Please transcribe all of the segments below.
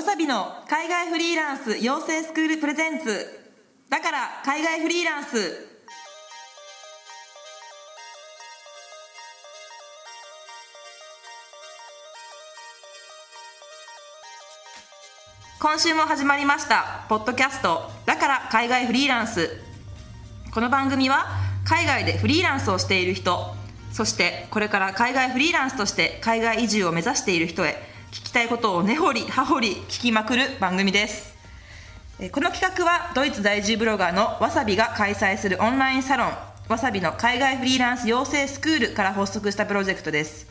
わさびの海外フリーランス養成スクールプレゼンツ。だから海外フリーランス。今週も始まりましたポッドキャスト。だから海外フリーランス。この番組は海外でフリーランスをしている人そしてこれから海外フリーランスとして海外移住を目指している人へ聞きたいことを根掘り葉掘り聞きまくる番組です。この企画はドイツ在住ブロガーのわさびが開催するオンラインサロンわさびの海外フリーランス養成スクールから発足したプロジェクトです。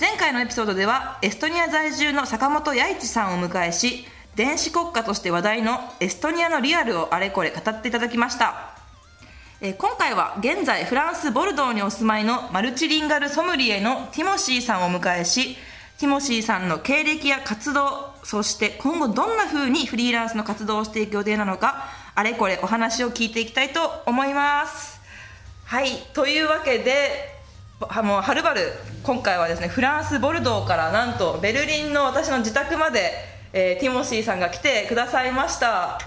前回のエピソードではエストニア在住の坂本弥一さんを迎えし電子国家として話題のエストニアのリアルをあれこれ語っていただきました。今回は現在フランス・ボルドーにお住まいのマルチリンガルソムリエのティモシーさんをお迎えしティモシーさんの経歴や活動そして今後どんな風にフリーランスの活動をしていく予定なのかあれこれお話を聞いていきたいと思います。はいというわけでもうはるばる今回はですねフランス・ボルドーからなんとベルリンの私の自宅まで、えー、ティモシーさんが来てくださいました。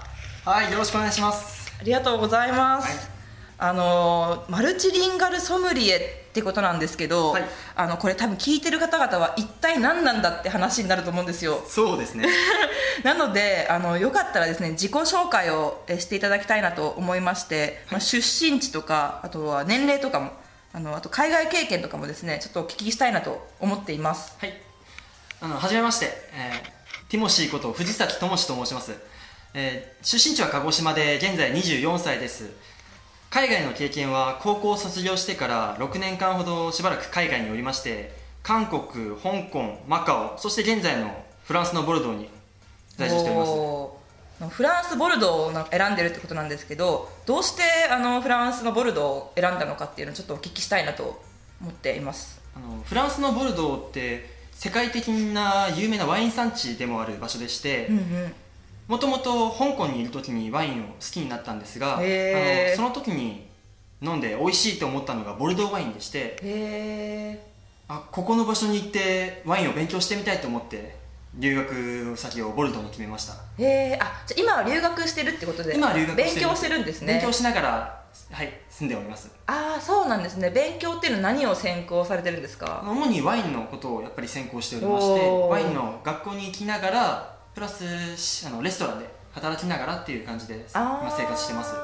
はいよろしくお願いします。ありがとうございます、はい。あのマルチリンガルソムリエってことなんですけど、はい、あのこれ多分聞いてる方々は一体何なんだって話になると思うんですよ。そうですね。なのであのよかったらですね自己紹介をしていただきたいなと思いまして、はい、まあ、出身地とかあとは年齢とかもあのあと海外経験とかもですねちょっとお聞きしたいなと思っています。はい。あの初めまして、えー、ティモシーこと藤崎智と申します、えー、出身地は鹿児島で現在24歳です海外の経験は高校を卒業してから6年間ほどしばらく海外におりまして韓国香港マカオそして現在のフランスのボルドーに在住しております。フランスボルドーを選んでるってことなんですけどどうしてあのフランスのボルドーを選んだのかっていうのをちょっとお聞きしたいなと思っています。あのフランスのボルドーって世界的な有名なワイン産地でもある場所でして、うんうんもともと香港にいる時にワインを好きになったんですがあのその時に飲んで美味しいと思ったのがボルドーワインでしてあここの場所に行ってワインを勉強してみたいと思って留学先をボルドーに決めました。へえあじゃ今は留学してるってことで今は留学勉強してるんですね。勉強しながらはい住んでおります。ああそうなんですね。勉強っていうのは何を専攻されてるんですか？主にワインのことをやっぱり専攻しておりましてワインの学校に行きながらプラスあのレストランで働きながらっていう感じで今生活してます。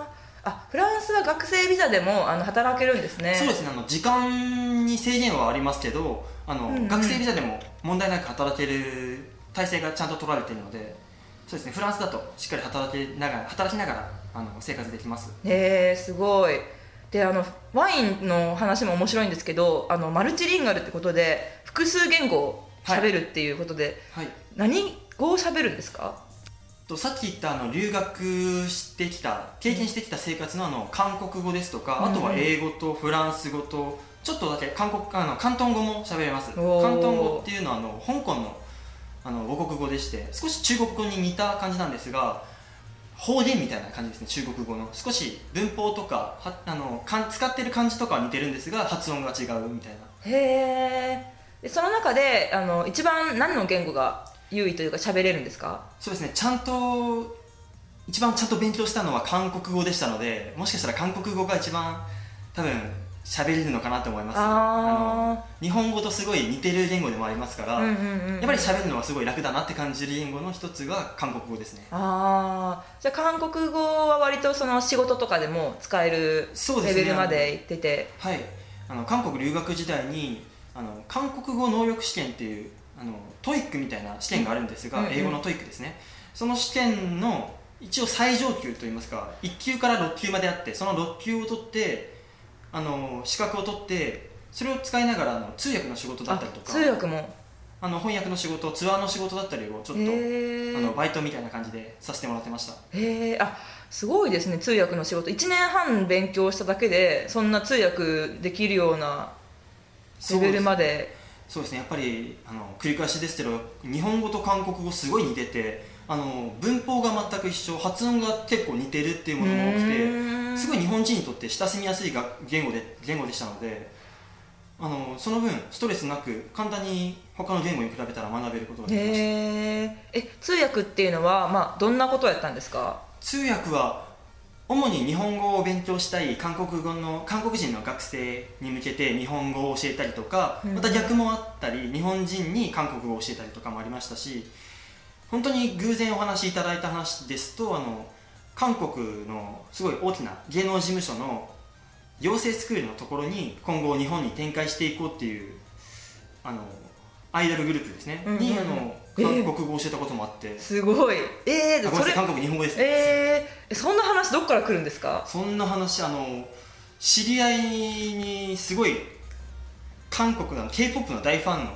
あフランスは学生ビザでもあの働けるんですね。そうですねあの時間に制限はありますけどあの、うんうん、学生ビザでも問題なく働ける体制がちゃんと取られているのでそうですねフランスだとしっかり働きながら働きながらあの生活できます。へえすごい。であのワインの話も面白いんですけどあのマルチリンガルってことで複数言語をしゃべるっていうことで、はい、はい、何語をしゃべるんですか？とさっき言ったあの留学してきた経験してきた生活のあの韓国語ですとか、うん、あとは英語とフランス語とちょっとだけ韓国あの広東語も喋れます。広東語っていうのはあの香港のあの母国語でして少し中国語に似た感じなんですが方言みたいな感じですね中国語の。少し文法とかはあのか使ってる漢字とかは似てるんですが発音が違うみたいな。へえその中であの一番何の言語が優位というか喋れるんですか？そうですね。ちゃんと一番ちゃんと勉強したのは韓国語でしたのでもしかしたら韓国語が一番多分喋れるのかなと思います。あの日本語とすごい似てる言語でもありますから、やっぱり喋るのはすごい楽だなって感じる言語の一つが韓国語ですね。ああじゃあ韓国語は割とその仕事とかでも使えるレベルまでいってて、ね、はい。あの韓国留学時代にあの韓国語能力試験っていうあの TOEICみたいな試験があるんですが、うん、英語の TOEICですね。その試験の一応最上級といいますか1級から6級まであってその6級を取ってあの資格を取ってそれを使いながらの通訳の仕事だったりとか通訳も。あの翻訳の仕事ツアーの仕事だったりをちょっとあのバイトみたいな感じでさせてもらってました。へえあすごいですね通訳の仕事。1年半勉強しただけでそんな通訳できるようなレベルまで。そうですね。やっぱりあの繰り返しですけど日本語と韓国語すごい似ててあの文法が全く一緒発音が結構似てるっていうものが多くてすごい日本人にとって親しみやすいが言語で言語でしたのでああのその分ストレスなく簡単に他の言語に比べたら学べることができました。え通訳っていうのは、まあ、どんなことをやったんですか？通訳は主に日本語を勉強したい韓国語の韓国人の学生に向けて日本語を教えたりとか、うん。また逆もあったり日本人に韓国語を教えたりとかもありましたし本当に偶然お話しいただいた話ですとあの韓国のすごい大きな芸能事務所の養成スクールのところに今後日本に展開していこうっていうあのアイドルグループですね、にあのえー韓国語を教えたこともあって、すごい。えー、それあごめんなさい韓国日本語です、えー、そんな話どっから来るんですか？そんな話あの知り合いにすごい韓国の k p o p の大ファンの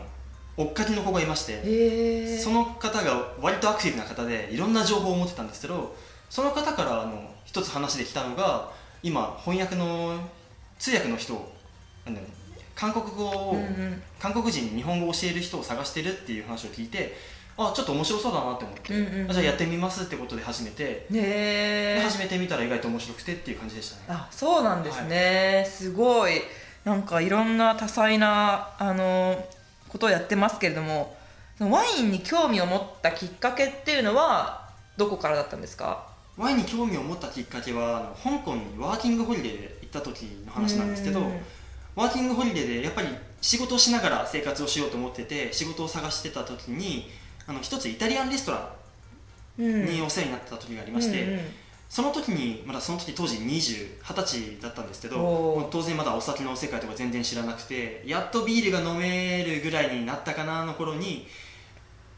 追っかけの子がいまして、えー、その方が割とアクティブな方でいろんな情報を持ってたんですけどその方からあの一つ話できたのが今翻訳の通訳の人をなんだろう韓国語を、うんうん。韓国人に日本語を教える人を探してるっていう話を聞いてあちょっと面白そうだなって思って、うんうんじゃあやってみますってことで始めて、へでえ始めてみたら意外と面白くてっていう感じでしたね。あそうなんですね、すごい。なんかいろんな多彩なあのことをやってますけれどもワインに興味を持ったきっかけっていうのはどこからだったんですか？ワインに興味を持ったきっかけはあの香港にワーキングホリデーで行った時の話なんですけどうんワーキングホリデーでやっぱり仕事をしながら生活をしようと思ってて仕事を探してた時にあの一つイタリアンレストラうん。ンにお世話になってた時がありまして、うんうんその時にまだその時当時20 20歳だったんですけど当然まだお酒の世界とか全然知らなくてやっとビールが飲めるぐらいになったかなの頃に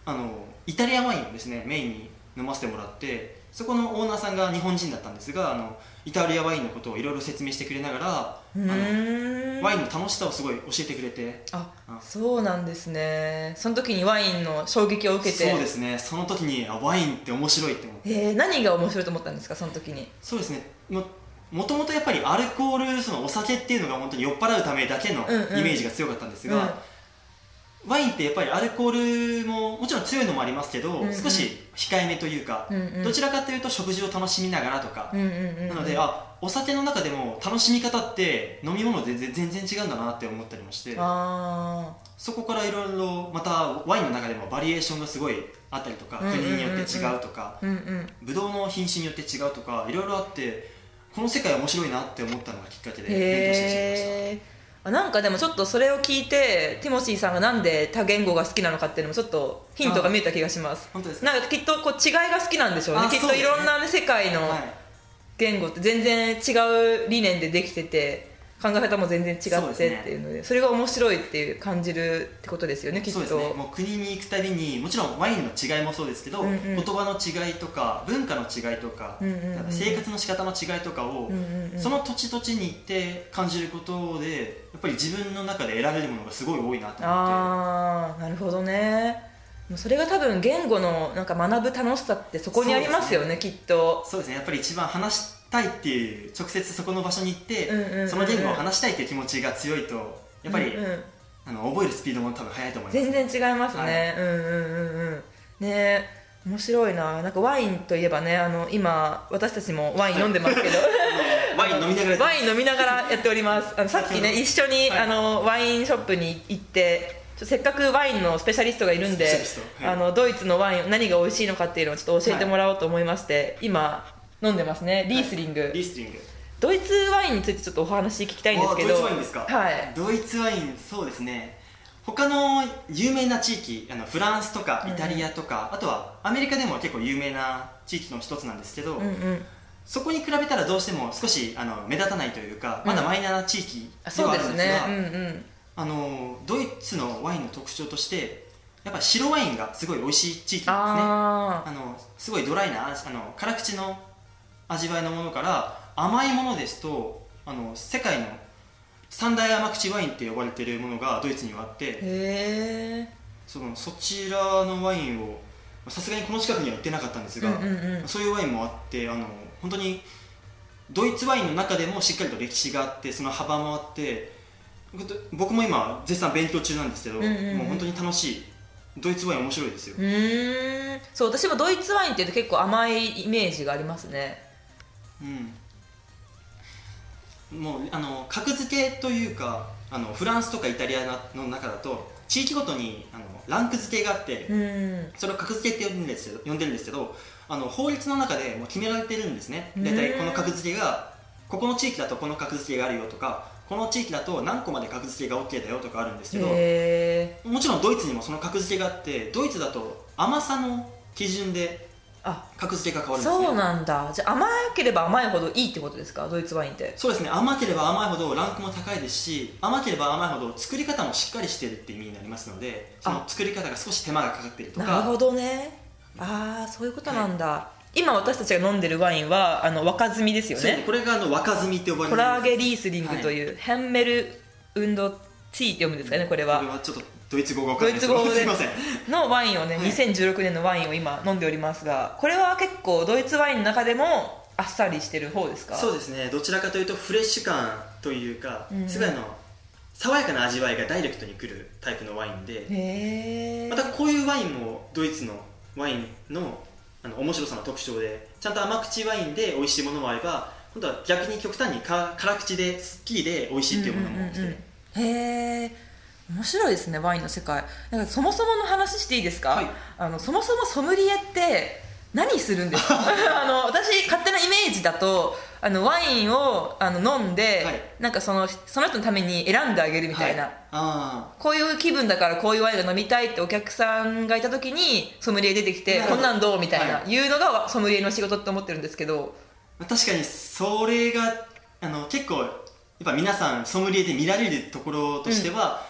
あのイタリアワインをですねメインに飲ませてもらってそこのオーナーさんが日本人だったんですがあのイタリアワインのことをいろいろ説明してくれながらあうのワインの楽しさをすごい教えてくれて。ああそうなんですね。その時にワインの衝撃を受けて。そうですね。その時にあワインって面白いって思って。えー、何が面白いと思ったんですか？その時に。そうですね。ももともとやっぱりアルコールそのお酒っていうのが本当に酔っ払うためだけのうんうん。イメージが強かったんですが、ワインってやっぱりアルコールももちろん強いのもありますけど、うんうん。少し控えめというか、うんうん。どちらかというと食事を楽しみながらとか、うんうんうんうんなのであお酒の中でも楽しみ方って飲み物で全然違うんだなって思ったりもして。あそこからいろいろまたワインの中でもバリエーションがすごいあったりとか、国によって違うとか、ーうんうん。ブドウの品種によって違うとかいろいろあってこの世界面白いなって思ったのがきっかけで勉強してしまいましたなんかでもちょっとそれを聞いてティモシーさんがなんで多言語が好きなのかっていうのもちょっとヒントが見えた気がします。本当ですか？なんかきっとこう違いが好きなんでしょうね。きっといろんなね、世界のはい。言語って全然違う理念でできてて考え方も全然違ってっていうのでそれが面白いっていう感じるってことですよねきっと。そうですね。もう国に行くたびにもちろんワインの違いもそうですけど、うんうん。言葉の違いとか文化の違いとか,、生活の仕方の違いとかを、その土地土地に行って感じることでやっぱり自分の中で得られるものがすごい多いなと思って。ああなるほどね。もうそれが多分言語のなんか学ぶ楽しさってそこにありますよねきっと。そうですね。やっぱり一番話したいっていう直接そこの場所に行って、うんうんその言語を話したいっていう気持ちが強いとやっぱり、うんうん。あの覚えるスピードも多分速いと思います。全然違いますね、うんうんうんうんね。面白いな。なんかワインといえばねあの今私たちもワイン飲んでますけど。ワイン飲みながらワイン飲みながらやっております。あのさっきね一緒に、はい。あのワインショップに行ってせっかくワインのスペシャリストがいるんではいあのドイツのワイン何が美味しいのかっていうのをちょっと教えてもらおうと思いまして、今飲んでますね。リースリング、リースリング。ドイツワインについてちょっとお話聞きたいんですけど。あドイツワインですか？はい。ドイツワインそうですね。他の有名な地域あのフランスとかイタリアとか、あとはアメリカでも結構有名な地域の一つなんですけど、うんうん。そこに比べたらどうしても少しあの目立たないというかまだマイナーな地域あではあるんですが、うんうん。あのドイツのワインの特徴としてやっぱ白ワインがすごい美味しい地域なんですね。ああのすごいドライな味あの辛口の味わいのものから甘いものですとあの世界の三大甘口ワインって呼ばれているものがドイツにはあってーへえそのそちらのワインをさすがにこの近くには売ってなかったんですが、うんうんうん。そういうワインもあってあの本当にドイツワインの中でもしっかりと歴史があってその幅もあって僕も今絶賛勉強中なんですけど、うんうんうん。もう本当に楽しい。ドイツワイン面白いですよ。うーん。そう私もドイツワインっていうと結構甘いイメージがありますねうん。もうあの格付けというかあのフランスとかイタリアの中だと地域ごとにあのランク付けがあって、うん。それを格付けって呼んでるんですよ呼んでるんですけどあの法律の中でもう決められてるんですね。大体この格付けがここの地域だとこの格付けがあるよとかこの地域だと何個まで格付けが OK だよとかあるんですけどもちろんドイツにもその格付けがあってドイツだと甘さの基準であ格付けが変わるんですね。そうなんだ。じゃあ甘ければ甘いほどいいってことですか？ドイツワインって。そうですね。甘ければ甘いほどランクも高いですし甘ければ甘いほど作り方もしっかりしてるって意味になりますのでその作り方が少し手間がかかってるとか。なるほどね。ああそういうことなんだ、今私たちが飲んでるワインはあの若摘みですよね。これがあの若摘みって呼ばれる。コラーゲリースリングという、ヘンメルウンドティーって読むんですかねこれは。これはちょっとドイツ語が分かんない。ですドイツ語で。すいません。のワインをね、はい。2016年のワインを今飲んでおりますがこれは結構ドイツワインの中でもあっさりしてる方ですか？そうですね。どちらかというとフレッシュ感というか、うんすごいあの爽やかな味わいがダイレクトにくるタイプのワインでへえまたこういうワインもドイツのワインのあの面白さの特徴でちゃんと甘口ワインで美味しいものもあれば今度は逆に極端にか辛口ですっきりで美味しいっていうものも多くて、へえ面白いですねワインの世界。なんかそもそもの話していいですか、はい。あのそもそもソムリエって何するんですか？あの私勝手なイメージだとあのワインをあの飲んで、はい。なんかそのその人のために選んであげるみたいな、はい。あこういう気分だからこういうワインが飲みたいってお客さんがいた時にソムリエ出てきてこんなんどうみたいな、は言うのがソムリエの仕事って思ってるんですけど。ー確かにそれがあの結構やっぱ皆さんソムリエで見られるところとしては、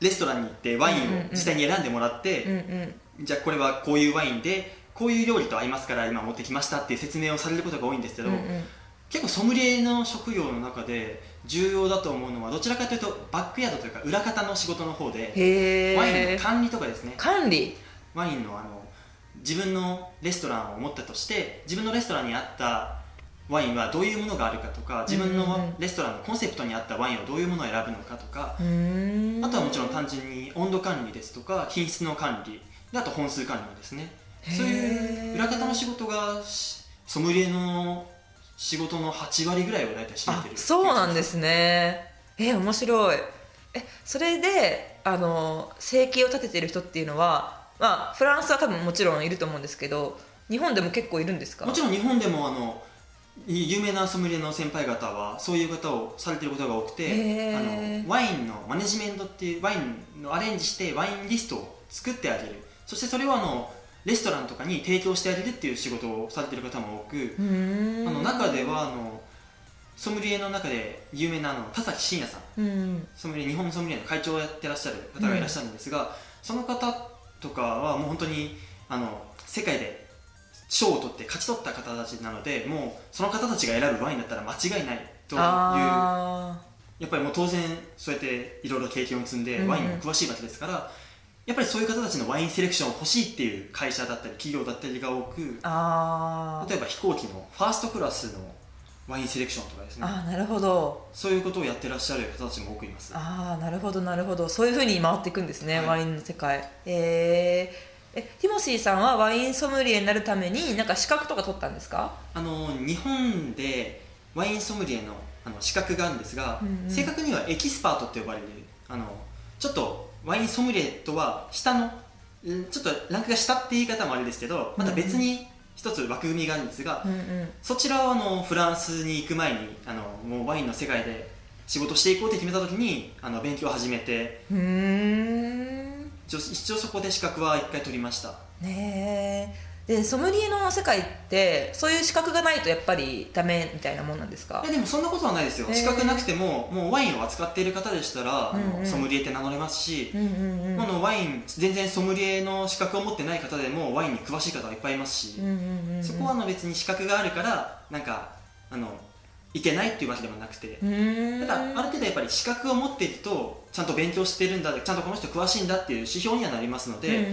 レストランに行ってワインを実際に選んでもらって、うんうん。じゃあこれはこういうワインでこういう料理と合いますから今持ってきましたっていう説明をされることが多いんですけど、うんうん。結構ソムリエの職業の中で重要だと思うのはどちらかというとバックヤードというか裏方の仕事の方でへワインのえ管理とかですね。管理？ワインのあの自分のレストランを持ったとして自分のレストランに合ったワインはどういうものがあるかとか自分のレストランのコンセプトに合ったワインをどういうものを選ぶのかとかあとはもちろん単純に温度管理ですとか品質の管理であと本数管理もですね。そういう裏方の仕事がしソムリエの仕事の8割ぐらいを大体占めあてる。そうなんですね。え面白い。えそれであの生計を立ててる人っていうのは、まあ、フランスは多分もちろんいると思うんですけど日本でも結構いるんですか？もちろん日本でもあの有名なソムリエの先輩方はそういう方をされてることが多くてへあーのワインのマネジメントっていうワインのアレンジしてワインリストを作ってあげる。そしてそれをあのレストランとかに提供してあげるっていう仕事をされてる方も多くあの中ではあのソムリエの中で有名なあの田崎真也さん。うん。ソムリエ日本ソムリエの会長をやってらっしゃる方がいらっしゃるんですが、その方とかはもう本当にあの世界で賞を取って勝ち取った方たちなのでもうその方たちが選ぶワインだったら間違いないという。あやっぱりもう当然そうやっていろいろ経験を積んでうんワインも詳しいわけですから、やっぱりそういう方たちのワインセレクションを欲しいっていう会社だったり企業だったりが多く例えば飛行機のファーストクラスのワインセレクションとかですね。あーなるほど。そういうことをやってらっしゃる方たちも多くいます。ああなるほどなるほど。そういうふうに回っていくんですね、はい。ワインの世界。えー、えティモシーさんはワインソムリエになるためになんか資格とか取ったんですか？あの日本でワインソムリエのあの資格があるんですが、うんうん。正確にはエキスパートって呼ばれる。あのちょっとワインソムリエとは下のんちょっとランクが下って言い方もあれですけどまた別に一つ枠組みがあるんですが、うんうん。そちらはあのフランスに行く前にあのもうワインの世界で仕事していこうって決めた時にあの勉強を始めて。うーん一応そこで資格は一回取りました。ねえ。でソムリエの世界ってそういう資格がないとやっぱりダメみたいなもんなんですか？でもそんなことはないですよ。資格なくてももうワインを扱っている方でしたら、うんうんソムリエって名乗れますし、うんうんうん。あのワイン全然ソムリエの資格を持ってない方でもワインに詳しい方はいっぱいいますし、うんうんうんうん。そこはあの別に資格があるからなんかあのいけないっていうわけでもなくて、ただある程度やっぱり資格を持っているとちゃんと勉強してるんだちゃんとこの人詳しいんだっていう指標にはなりますので、うんうん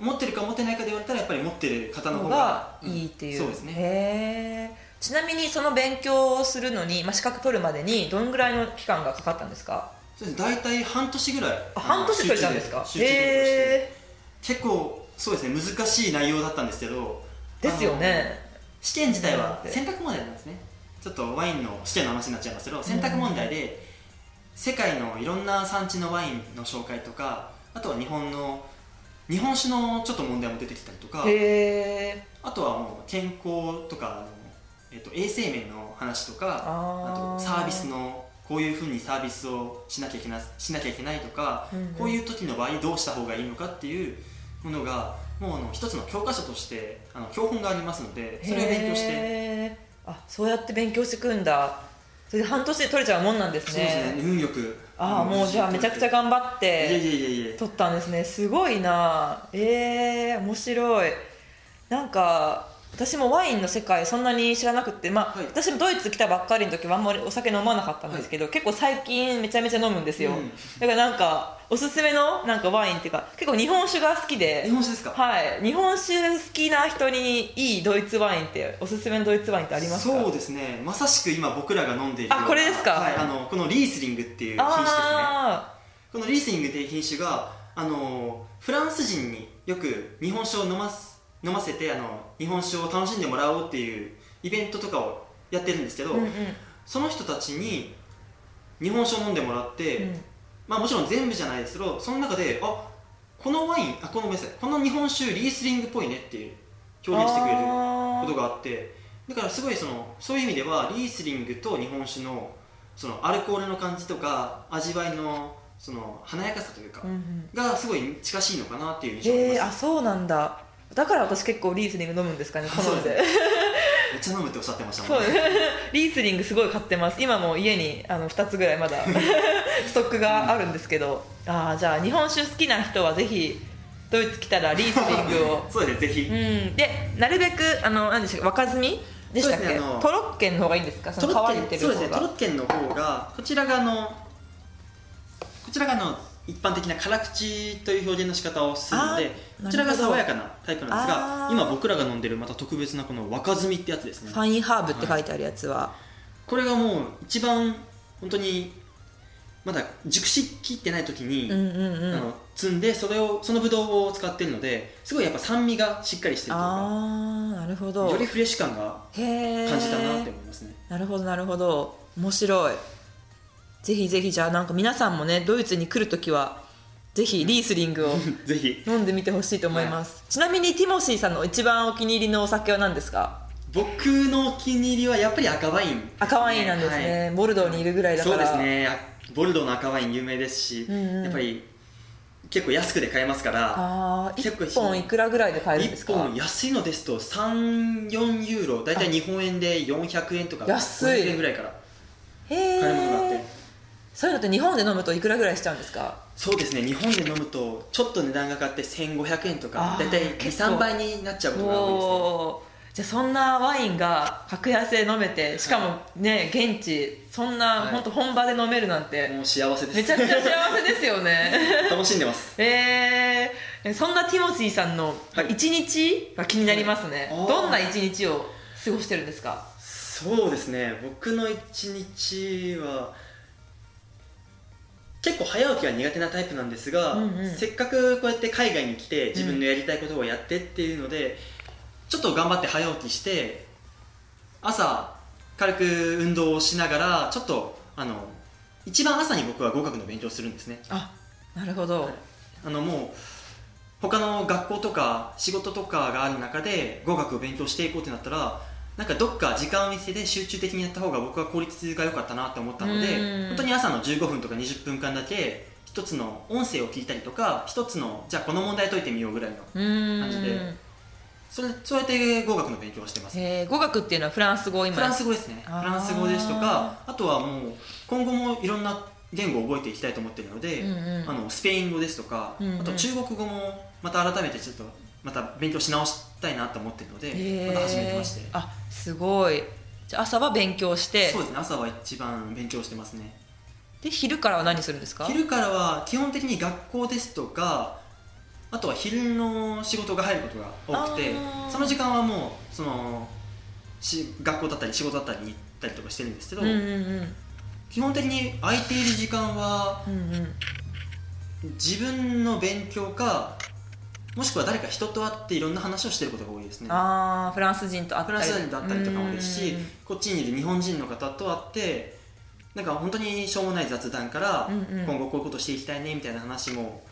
うん。持ってるか持ってないかで言われたらやっぱり持ってる方のの方ががいいっていう、そうですね。ちなみにその勉強をするのに、まあ、資格取るまでにどんぐらいの期間がかかったんですか？そうです大体半年ぐらい。あ半年取れたんですか？へ結構そうですね。難しい内容だったんですけどえですよね。試験自体はうん。選択問題なんですねちょっとワインの試験の話になっちゃいますけど選択問題で世界のいろんな産地のワインの紹介とかあとは日本の日本酒のちょっと問題も出てきたりとかあとはもう健康とかえっと衛生面の話とかああとサービスのこういうふうにサービスをしなきゃいけなしなきゃいけないとか、うんうん。こういう時の場合どうした方がいいのかっていうものがもうあの一つの教科書としてあの教本がありますのでそれを勉強しててあそうやって勉強していくんだ。それで半年で取れちゃうもんなんですそうですね。ね運よくああもうじゃあめちゃくちゃ頑張っいえいて取ったんですね。すごいな。ええ面白い。なんか私もワインの世界そんなに知らなくて、まあはい。私もドイツ来たばっかりの時はあんまりお酒飲まなかったんですけど、結構最近めちゃめちゃ飲むんですよ、うん。だからなんかおすすめのなんかワインっていうか結構日本酒が好きで。日本酒ですか？はい。日本酒好きな人にいいドイツワインっておすすめのドイツワインってありますか？そうですね。まさしく今僕らが飲んでいるあこれですか？はい、あのこのリースリングっていう品種ですね。あこのリースリングっていう品種があのフランス人によく日本酒を飲ます飲ませてあの日本酒を楽しんでもらおうっていうイベントとかをやってるんですけど、ーうんうん。その人たちに日本酒を飲んでもらって、うんまあ、もちろん全部じゃないですけどその中であこのワインあこのごめんなさいこの日本酒リースリングっぽいねっていう表現してくれることがあってだからすごいそのそういう意味ではリースリングと日本酒のそのアルコールの感じとか味わいのその華やかさというか、うんうん。がすごい近しいのかなっていう印象があります、あそうなんだ。だから私結構リースリング飲むんですかね。好んでめっちゃ飲むっておっしゃってましたもんね。リースリングすごい買ってます。今も家にあの2つぐらいまだ ストックがあるんですけど、ああじゃあ日本酒好きな人はぜひドイツ来たらリースリングを。そうですねぜひ、うん。でなるべくあの何でしたっけ若摘み？でしたっけ、ねトロッケンの方がいいんですか？その乾いてケンそうですねトロッケンの方がこちらがあのこちらがあの一般的な辛口という表現の仕方をするのでこちらが爽やかなタイプなんですが今僕らが飲んでるまた特別なこの若摘みってやつですね。ファインハーブって書いてあるやつは、これがもう一番本当にまだ熟しきってない時に、うんうんうん。あの摘んでそれをそのブドウを使ってるのですごいやっぱ酸味がしっかりしてるというかああなるほど。よりフレッシュ感が感じたなって思いますね。なるほどなるほど。面白いぜひぜひじゃあなんか皆さんもねドイツに来るときはぜひリースリングを ぜひ。飲んでみてほしいと思います、ちなみにティモシーさんの一番お気に入りのお酒は何ですか？僕のお気に入りはやっぱり赤ワイン。ね、赤ワインなんですね、はい。ボルドーにいるぐらいだから。そうですね。あボルドーの赤ワイン有名ですし、うんうん。やっぱり結構安くで買えますからああ結構1本いくらぐらいで買えるんです1か本安いのですと34ユーロ大体日本円で400円とか安い。500円ぐらいからへ買えるものがあって。えそういうのって日本で飲むといくらぐらいしちゃうんですか？そうですね日本で飲むとちょっと値段がかかって1500円とか大体結構。23倍になっちゃうことが多いですね。じゃあそんなワインが格安で飲めてしかもね現地そんなはい。本当本場で飲めるなんてもう幸せです。めちゃくちゃ幸せですよね。楽しんでます。えー、そんなティモシーさんのはい。一日が気になりますね、あー。どんな一日を過ごしてるんですか？そうですね。僕の一日は結構早起きは苦手なタイプなんですが、うんうん。せっかくこうやって海外に来て自分のやりたいことをやってっていうので、ちょっと頑張って早起きして朝軽く運動をしながらちょっとあの一番朝に僕は語学の勉強をするんですね。あなるほど、あのもう他の学校とか仕事とかがある中で語学を勉強していこうってなったらなんかどっか時間を見せて集中的にやった方が僕は効率が良かったなって思ったのでうん。本当に朝の15分とか20分間だけ一つの音声を聞いたりとか一つのじゃあこの問題解いてみようぐらいの感じでそれそうやって語学の勉強をしてます。えー語学っていうのはフランス語を今。フランス語ですね。フランス語ですとかあとはもう今後もいろんな言語を覚えていきたいと思っているので、うんうん。あのスペイン語ですとか、うんうん。あと中国語もまた改めてちょっとまた勉強し直したいなと思っているので、へー。また始めてまして。あすごい。じゃあ朝は勉強して。そうですね朝は一番勉強してますね。で昼からは何するんですか？昼からは基本的に学校ですとかあとは昼の仕事が入ることが多くてその時間はもうそのし学校だったり仕事だったりに行ったりとかしてるんですけど、うんうんうん。基本的に空いている時間はうんうん。自分の勉強かもしくは誰か人と会っていろんな話をしてることが多いですね。ああフランス人と会ったりフランス人と会ったりとかもですしうん。こっちにいる日本人の方と会ってなんか本当にしょうもない雑談から、うんうん。今後こういうことしていきたいねみたいな話も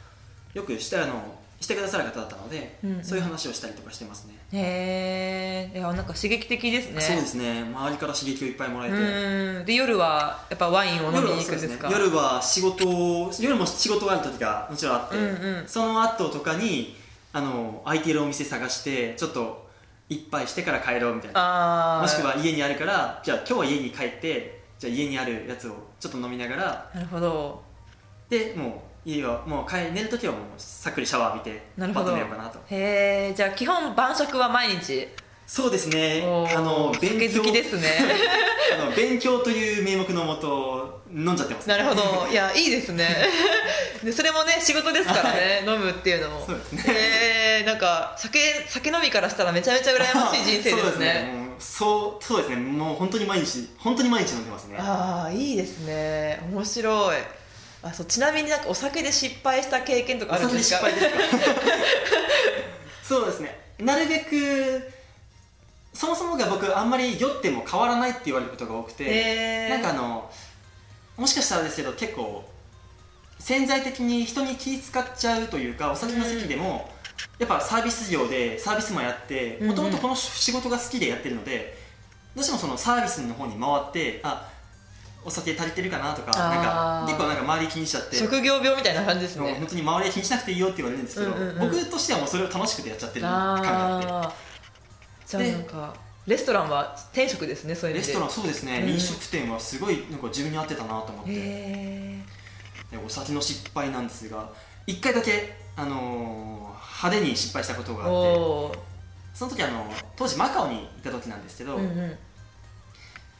よくしてあのしてくださる方だったので、うんうん。そういう話をしたりとかしてますね。へえいやなんか刺激的ですね。そうですね。周りから刺激をいっぱいもらえて、うん。で夜はやっぱワインを飲みに行くんですか？夜はね。仕事夜も仕事がある時がもちろんあって、うんうん。その後とかにあの空いてるお店探してちょっと一杯してから帰ろうみたいな。もしくは家にあるからじゃあ今日は家に帰ってじゃあ家にあるやつをちょっと飲みながら。なるほど。でもう家はもう帰寝る時はもうさっくりシャワー浴びてなるほど。寝ようかなと。へえじゃあ基本晩酌は毎日？そうですね。あの酒勉強好きですね。あの勉強という名目のもと飲んじゃってます。なるほど。いやいいですね。でそれもね仕事ですからね飲むっていうのも。そうですね。へえなんか酒酒飲みからしたらめちゃめちゃ羨ましい人生ですね。そうそうですね。もう本当に毎日本当に毎日飲んでますね。ああいいですね。面白い。あそうちなみになんかお酒で失敗した経験とかあるんですか？そうですね。なるべくそもそもが僕あんまり酔っても変わらないって言われることが多くて、へー。なんかあのもしかしたらですけど結構潜在的に人に気使っちゃうというかお酒の席でも、やっぱサービス業でサービスマンやってもともとこの仕事が好きでやってるのでどうしてもそのサービスの方に回ってあお酒足りてるかなとかなんか結構なんか周り気にしちゃって。職業病みたいな感じですね。本当に周りは気にしなくていいよって言われるんですけど、僕としてはもうそれを楽しくてやっちゃってる感があってじゃあでなんかレストランは転職ですねそレストランそうですね、うん。飲食店はすごいなんか自分に合ってたなと思って。へでお酒の失敗なんですが1回だけ、あのー派手に失敗したことえがあって。その時あの当時マカオにいた時なんですけど、うんうん。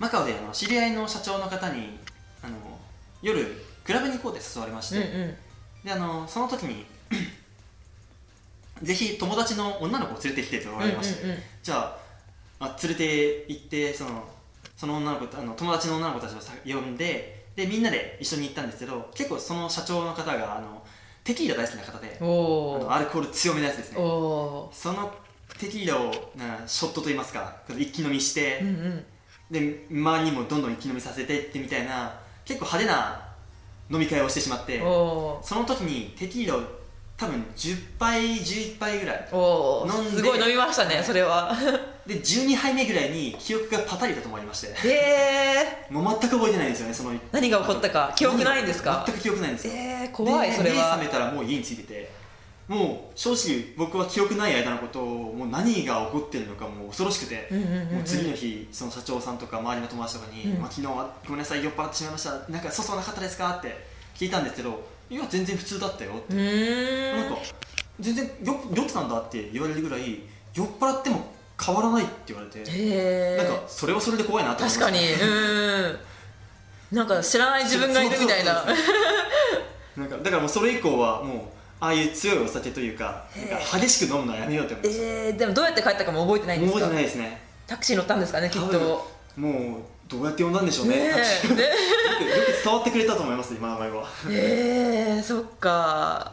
マカオであの知り合いの社長の方にあの夜クラブに行こうって誘われまして、うんうん。であのその時に ぜひ友達の女の子を連れてきてと言われまして、うんうんうん。じゃああ連れて行ってそのその女の子あの友達の女の子たちをさ呼んででみんなで一緒に行ったんですけど結構その社長の方があのテキーラ大好きな方であのアルコール強めのやつですおね。おそのテキーラをなショットといいますか一気飲みして、うんうん。で周りにもどんどん一気飲みさせてってみたいな結構派手な飲み会をしてしまっておその時にテキーラを多分10杯11杯ぐらい飲んですごい飲みましたねそれはで12杯目ぐらいに記憶がパタリと止まりまして。へえもう全く覚えてないんですよねその。何が起こったか。記憶ないんですか？全く記憶ないんですよ。えー、怖いでそれは。目覚めたらもう家に着いてて。もう正直僕は記憶ない間のことをもう何が起こってるのかもう恐ろしくて、うんうんうんうんもう次の日その社長さんとか周りの友達とかに、うん。まあ、昨日はごめんなさい酔っ払ってしまいました。なんか粗相なかったですか？って聞いたんですけどいや全然普通だったよって。なんか全然酔酔ってたんだって言われるぐらい酔っ払っても変わらないって言われて、なんかそれはそれで怖いなって思いました。確かに。うん。なんか知らない自分がいるみたいな。なんかだからもうそれ以降はもうああいう強いお酒というかなんか激しく飲むのはやめようって思いましえー、でもどうやって帰ったかも覚えてないんですか？た覚えてないですね。タクシー乗ったんですかねきっ多と分もうどうやって呼んだんでしょうねねタクシーえねよくよく伝わってくれたと思います今の場合は。えー、そっか。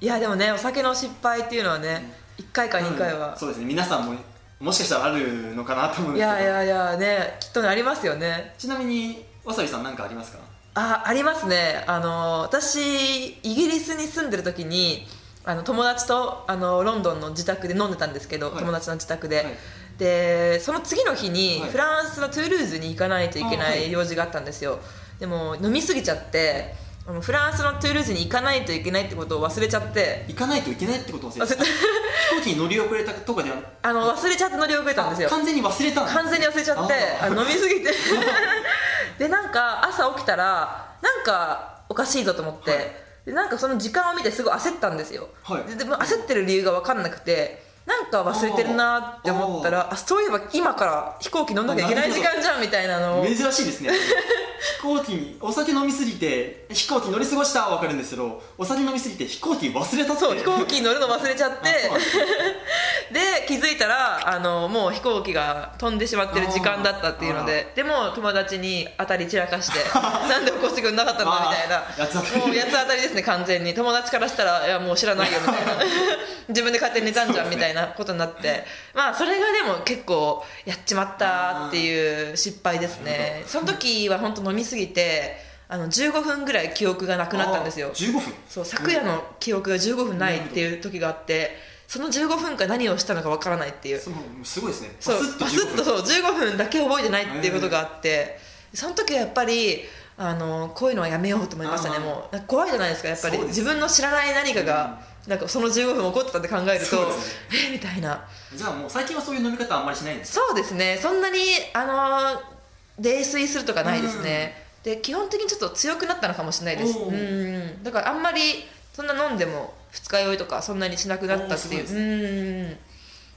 いやでもねお酒の失敗っていうのはね1回か2回は。そうですね。皆さんももしかしたらあるのかなと思うんいですけど。やいやいやねきっとねありますよね。ちなみにわさびさん何かありますか？あありますね。あの私イギリスに住んでる時にあの友達とあのロンドンの自宅で飲んでたんですけど、はい。友達の自宅で、はい。でその次の日にはい。フランスのトゥールーズに行かないといけなあはいい。用事があったんですよ。でも飲みすぎちゃってあのフランスのトゥールーズに行かないといけないってことを忘れちゃって。行かないといけないってことを忘れて飛行機に乗り遅れたとかではあの忘れちゃって乗り遅れたんですよ。完全に忘れたの？完全に忘れちゃってあ飲みすぎて。でなんか朝起きたらなんかおかしいぞと思って、はい。でなんかその時間を見てすごい焦ったんですよ、はい。ででも焦ってる理由が分かんなくてなんか忘れてるなって思ったらあそういえば今から飛行機乗んなきゃいけない時間じゃんみたいなのを。珍しいですね。飛行機にお酒飲みすぎて飛行機乗り過ごしたは分かるんですけどお酒飲みすぎて飛行機忘れたって。そう飛行機に乗るの忘れちゃって。で 気づいたらあのもう飛行機が飛んでしまってる時間だったっていうのででも友達に当たり散らかしてなんで起こしてくれなかったんだみたいな。八つ当たり。もう八つ当たりですね完全に。友達からしたらいやもう知らないよみたいな。自分で勝手に寝たんじゃんみたいなことになって、まあそれがでも結構やっちまったっていう失敗ですね。その時は本当飲みすぎてあの15分ぐらい記憶がなくなったんですよ。15分。そう昨夜の記憶が15分ないっていう時があってその15分間何をしたのかわからないっていう。すごいですね。そうバスッと15分。そう15分だけ覚えてないっていうことがあってその時はやっぱりあのこういうのはやめようと思いましたねもう。怖いじゃないですかやっぱり。自分の知らない何かがなんかその15分起こってたって考えるとね。えみたいな。じゃあもう最近はそういう飲み方あんまりしないんですそうですね。そんなにあの泥酔するとかないですね、で基本的にちょっと強くなったのかもしれないです。おうーん。だからあんまりそんな飲んでも二日酔いとかそんなにしなくなったっていう。おーすごうん。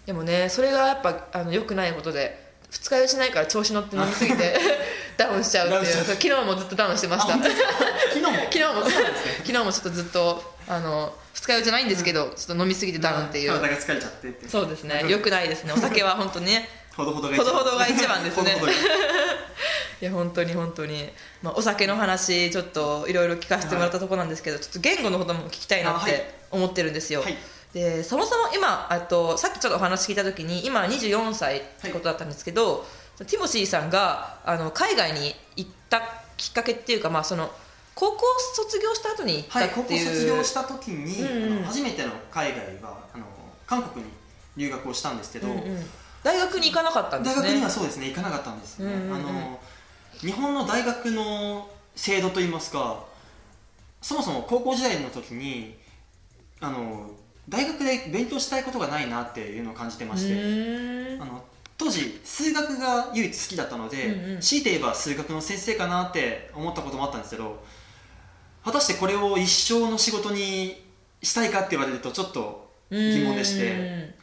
でもねそれがやっぱあの良くないことで二日酔いしないから調子乗って飲みすぎて ダウンしちゃうっていう昨日もずっとダウンしてました。昨日も？昨日も昨日もちょっとずっとあの二日酔いじゃないんですけど、ちょっと飲みすぎてダウンっていう、体が疲れちゃってってそうですね。良くないですね。お酒は本当にね。ほどほどがほどほどが一番ですね。ほどほどが いや本当に本当に、まあ、お酒の話ちょっといろいろ聞かせてもらったところなんですけど、ちょっと言語のことも聞きたいなって思ってるんですよ、はい。でそもそも今あとさっきちょっとお話聞いた時に今24歳ってことだったんですけど、ティモシーさんがあの海外に行ったきっかけっていうか、まあ、その高校卒業した後に行ったはい、って高校いう、卒業した時に、うんうん。初めての海外はあの韓国に留学をしたんですけど、うんうん。大学に行かなかったんですね。大学にはそうですね行かなかったんですよね、うんうんうん。あの日本の大学の制度といいますかそもそも高校時代の時にあの大学で勉強したいことがないなっていうのを感じてまして、あの当時数学が唯一好きだったので、うんうん。強いて言えば数学の先生かなって思ったこともあったんですけど果たしてこれを一生の仕事にしたいかって言われるとちょっと疑問でして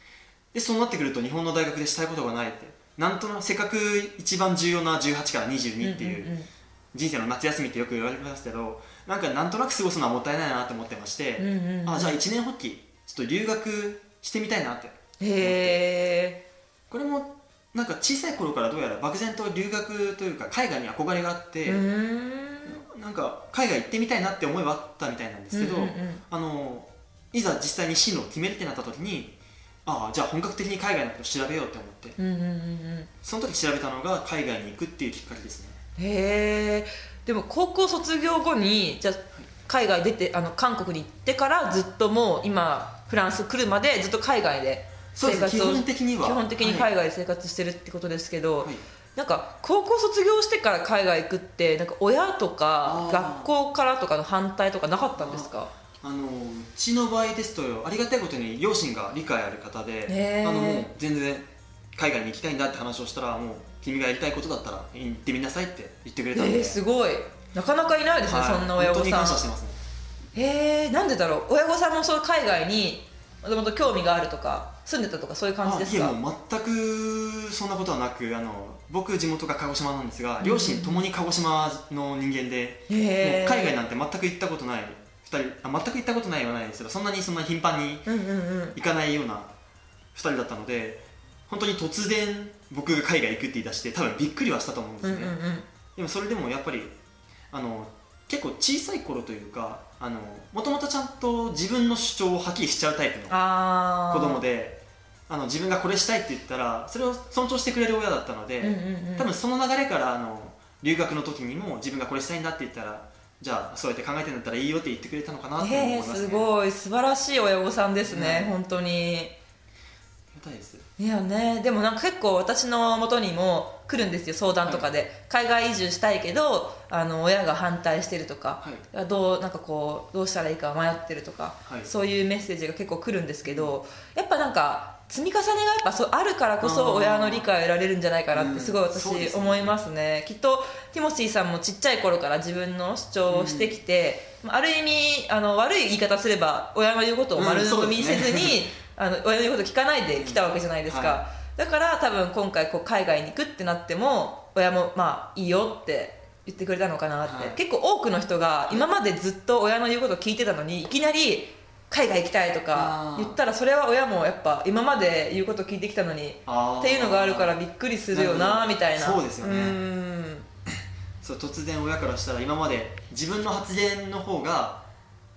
でそうなってくると日本の大学でしたいことがないって。なんとなくせっかく一番重要な18から22っていう,、人生の夏休みってよく言われますけどなんかなんとなく過ごすのはもったいないなと思ってまして、うんうんうん。あじゃあ一年発起ちょっと留学してみたいなってへこれもなんか小さい頃からどうやら漠然と留学というか海外に憧れがあって、なんか海外行ってみたいなって思いはあったみたいなんですけど、うんうんうん。あのいざ実際に進路を決めるってなった時にああじゃあ本格的に海外のことを調べようって思ってうんうんうんうん。その時調べたのが海外に行くっていうきっかけですね。へえでも高校卒業後にじゃあ海外出てあの韓国に行ってからずっともう今フランス来るまでずっと海外で生活を基本的には。基本的にはい。海外で生活してるってことですけど、はい。なんか高校卒業してから海外行くってなんか親とか学校からとかの反対とかなかったんですか？あのうちの場合ですとありがたいことに両親が理解ある方であのもう全然海外に行きたいんだって話をしたらもう君がやりたいことだったら行ってみなさいって言ってくれたんで、えー、すごい。なかなかいないですね、はい。そんな親御本当にさん感謝してますね。へえなんでだろう？親御さんもそう海外にもともと興味があるとか住んでたとかそういう感じですか？あいやもう全くそんなことはなくあの僕地元が鹿児島なんですが両親ともに鹿児島の人間で、う海外なんて全く行ったことない。2人あ全く行ったことないはないですけどそんなにそんな頻繁に行かないような2人だったので本当に突然僕が海外行くって言い出して多分びっくりはしたと思うんですね、でもそれでもやっぱりあの結構小さい頃というかもともとちゃんと自分の主張をはっきりしちゃうタイプの子供であの自分がこれしたいって言ったらそれを尊重してくれる親だったので、うんうんうん多分その流れからあの留学の時にも自分がこれしたいんだって言ったらじゃあそうやって考えてんだったらいいよって言ってくれたのかなと思いますね。すごい。素晴らしい親御さんですね、うん本当に。いです。いやね。でもなんか結構私の元にも来るんですよ相談とかで、海外移住したいけどあの親が反対してるとか、どうなんかこうどうしたらいいか迷ってるとか、はい。そういうメッセージが結構来るんですけどやっぱなんか積み重ねがやっぱそうあるからこそ親の理解を得られるんじゃないかなってすごい私思いますね,、きっとティモシーさんもちっちゃい頃から自分の主張をしてきて、ある意味あの悪い言い方すれば親の言うことを丸飲みせずに、あの親の言うこと聞かないで来たわけじゃないですか、はだから多分今回こう海外に行くってなっても親もまあいいよって言ってくれたのかなって、はい。結構多くの人が今までずっと親の言うことを聞いてたのにいきなり海外行きたいとか言ったらそれは親もやっぱ今まで言うこと聞いてきたのにっていうのがあるからびっくりするよなみたいな。そうですよね。うん。そう突然親からしたら今まで自分の発言の方が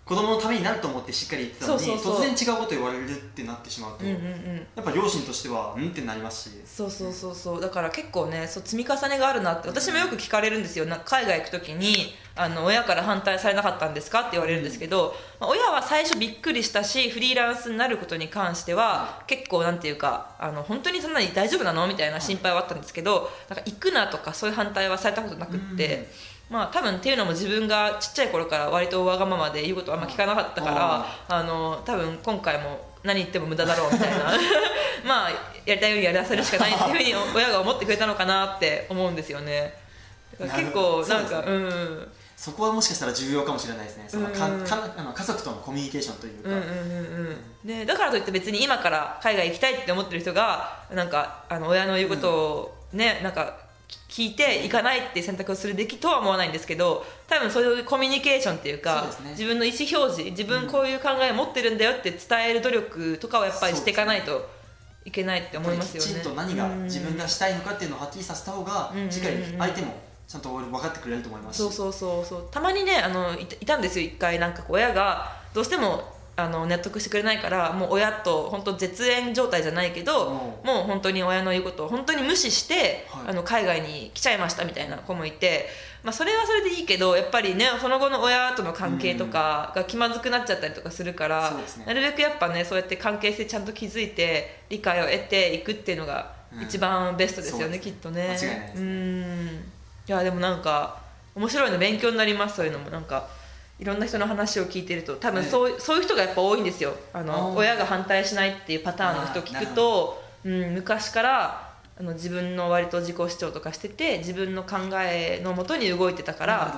子供のためになると思ってしっかり言ってたのに突然違うこと言われるってなってしまうと、うんうんうん。やっぱ両親としてはうんってなりますし。そうそうそうそう。だから結構ねそう積み重ねがあるなって私もよく聞かれるんですよ。海外行く時にあの親から反対されなかったんですかって言われるんですけど、まあ親は最初びっくりしたしフリーランスになることに関しては結構なんていうかあの本当にそんなに大丈夫なの？みたいな心配はあったんですけどなんか行くなとかそういう反対はされたことなくって。まあ多分っていうのも自分がちっちゃい頃から割とわがままで言うことあんま聞かなかったからあの多分今回も何言っても無駄だろうみたいな。まあやりたいようにやらせるしかないっていうふうに親が思ってくれたのかなって思うんですよね。結構なんかなるほどうん。そこはもしかしたら重要かもしれないですね。そのかうん。かあの家族とのコミュニケーションというか、うんうんうんうん。ね、だからといって別に今から海外行きたいって思ってる人がなんかあの親の言うことをね、なんか聞いて行かないって選択をするべきとは思わないんですけど多分そういうコミュニケーションっていうかね。自分の意思表示自分こういう考えを持ってるんだよって伝える努力とかをやっぱりしていかないといけないって思いますよね。きちんと何がうん。自分がしたいのかっていうのをはっきりさせた方がうんしっかり相手もちゃんと分かってくれると思いますし。そうそうそうそう。たまにねあのいたいたんですよ一回。なんかこう親がどうしてもあの納得してくれないからもう親と本当絶縁状態じゃないけどもう本当に親の言うことを本当に無視して、はい。あの海外に来ちゃいましたみたいな子もいて、まあ、それはそれでいいけどやっぱりねその後の親との関係とかが気まずくなっちゃったりとかするから、そうですね。なるべくやっぱねそうやって関係性ちゃんと築いて理解を得ていくっていうのが一番ベストですよね、うんきっとね。間違いないですうん。いやでもなんか面白いの勉強になりますそういうのも。なんかいろんな人の話を聞いてると多分そう,、そういう人がやっぱ多いんですよ。あの親が反対しないっていうパターンの人を聞くと、うん、昔からあの自分の割と自己主張とかしてて自分の考えのもとに動いてたから